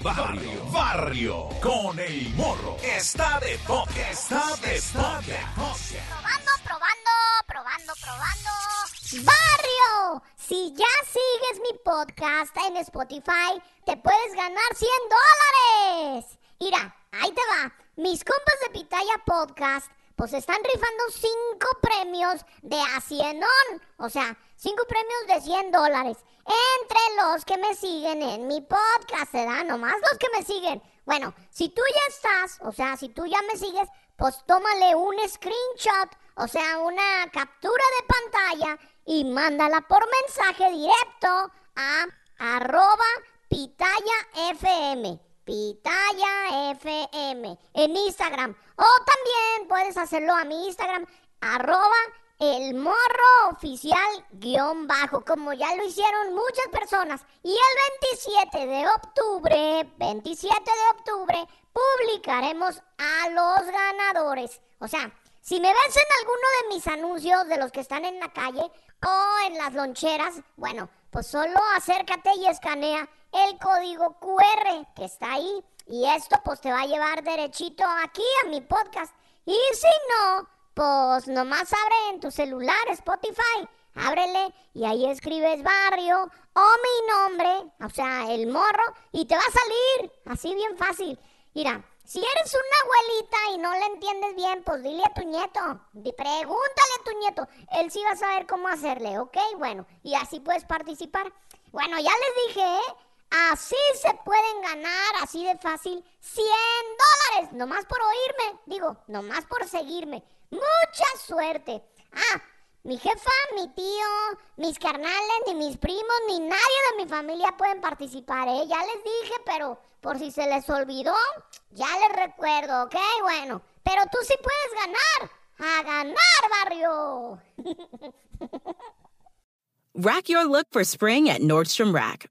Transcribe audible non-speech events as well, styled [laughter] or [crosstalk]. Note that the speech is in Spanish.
Barrio, barrio, con el morro. Está de pop, está de pop. Probando, probando, probando, probando. Barrio, si ya sigues mi podcast en Spotify, te puedes ganar 100 dólares. Mira, ahí te va. Mis compas de Pitaya Podcast, pues están rifando 5 premios de a 100 O sea, 5 premios de 100 dólares. Entre los que me siguen en mi podcast, ¿se? Nomás los que me siguen. Bueno, si tú ya estás, o sea, si tú ya me sigues, pues tómale un screenshot, o sea, una captura de pantalla y mándala por mensaje directo a arroba. Pitaya FM en Instagram. O también hacerlo a mi Instagram, arroba el morro oficial guion bajo, como ya lo hicieron muchas personas. Y el 27 de octubre, 27 de octubre, publicaremos a los ganadores. O sea, si me ves en alguno de mis anuncios de los que están en la calle o en las loncheras, bueno, pues solo acércate y escanea el código QR que está ahí. Y esto pues te va a llevar derechito aquí a mi podcast. Y si no, pues nomás abre en tu celular Spotify, ábrele y ahí escribes barrio o mi nombre, o sea, el morro, y te va a salir, así bien fácil. Mira, si eres una abuelita y no le entiendes bien, pues dile a tu nieto, pregúntale a tu nieto, él sí va a saber cómo hacerle, ¿ok? Bueno, y así puedes participar. Bueno, ya les dije, ¿eh? Así se pueden ganar, así de fácil, 100 dólares, nomás por oírme, digo, nomás por seguirme. Mucha suerte. Ah, mi jefa, mi tío, mis carnales, ni mis primos, ni nadie de mi familia pueden participar, ¿eh? Ya les dije, pero por si se les olvidó, ya les recuerdo, ¿ok? Bueno, pero tú sí puedes ganar. A ganar, barrio. [laughs] Rack your look for spring at Nordstrom Rack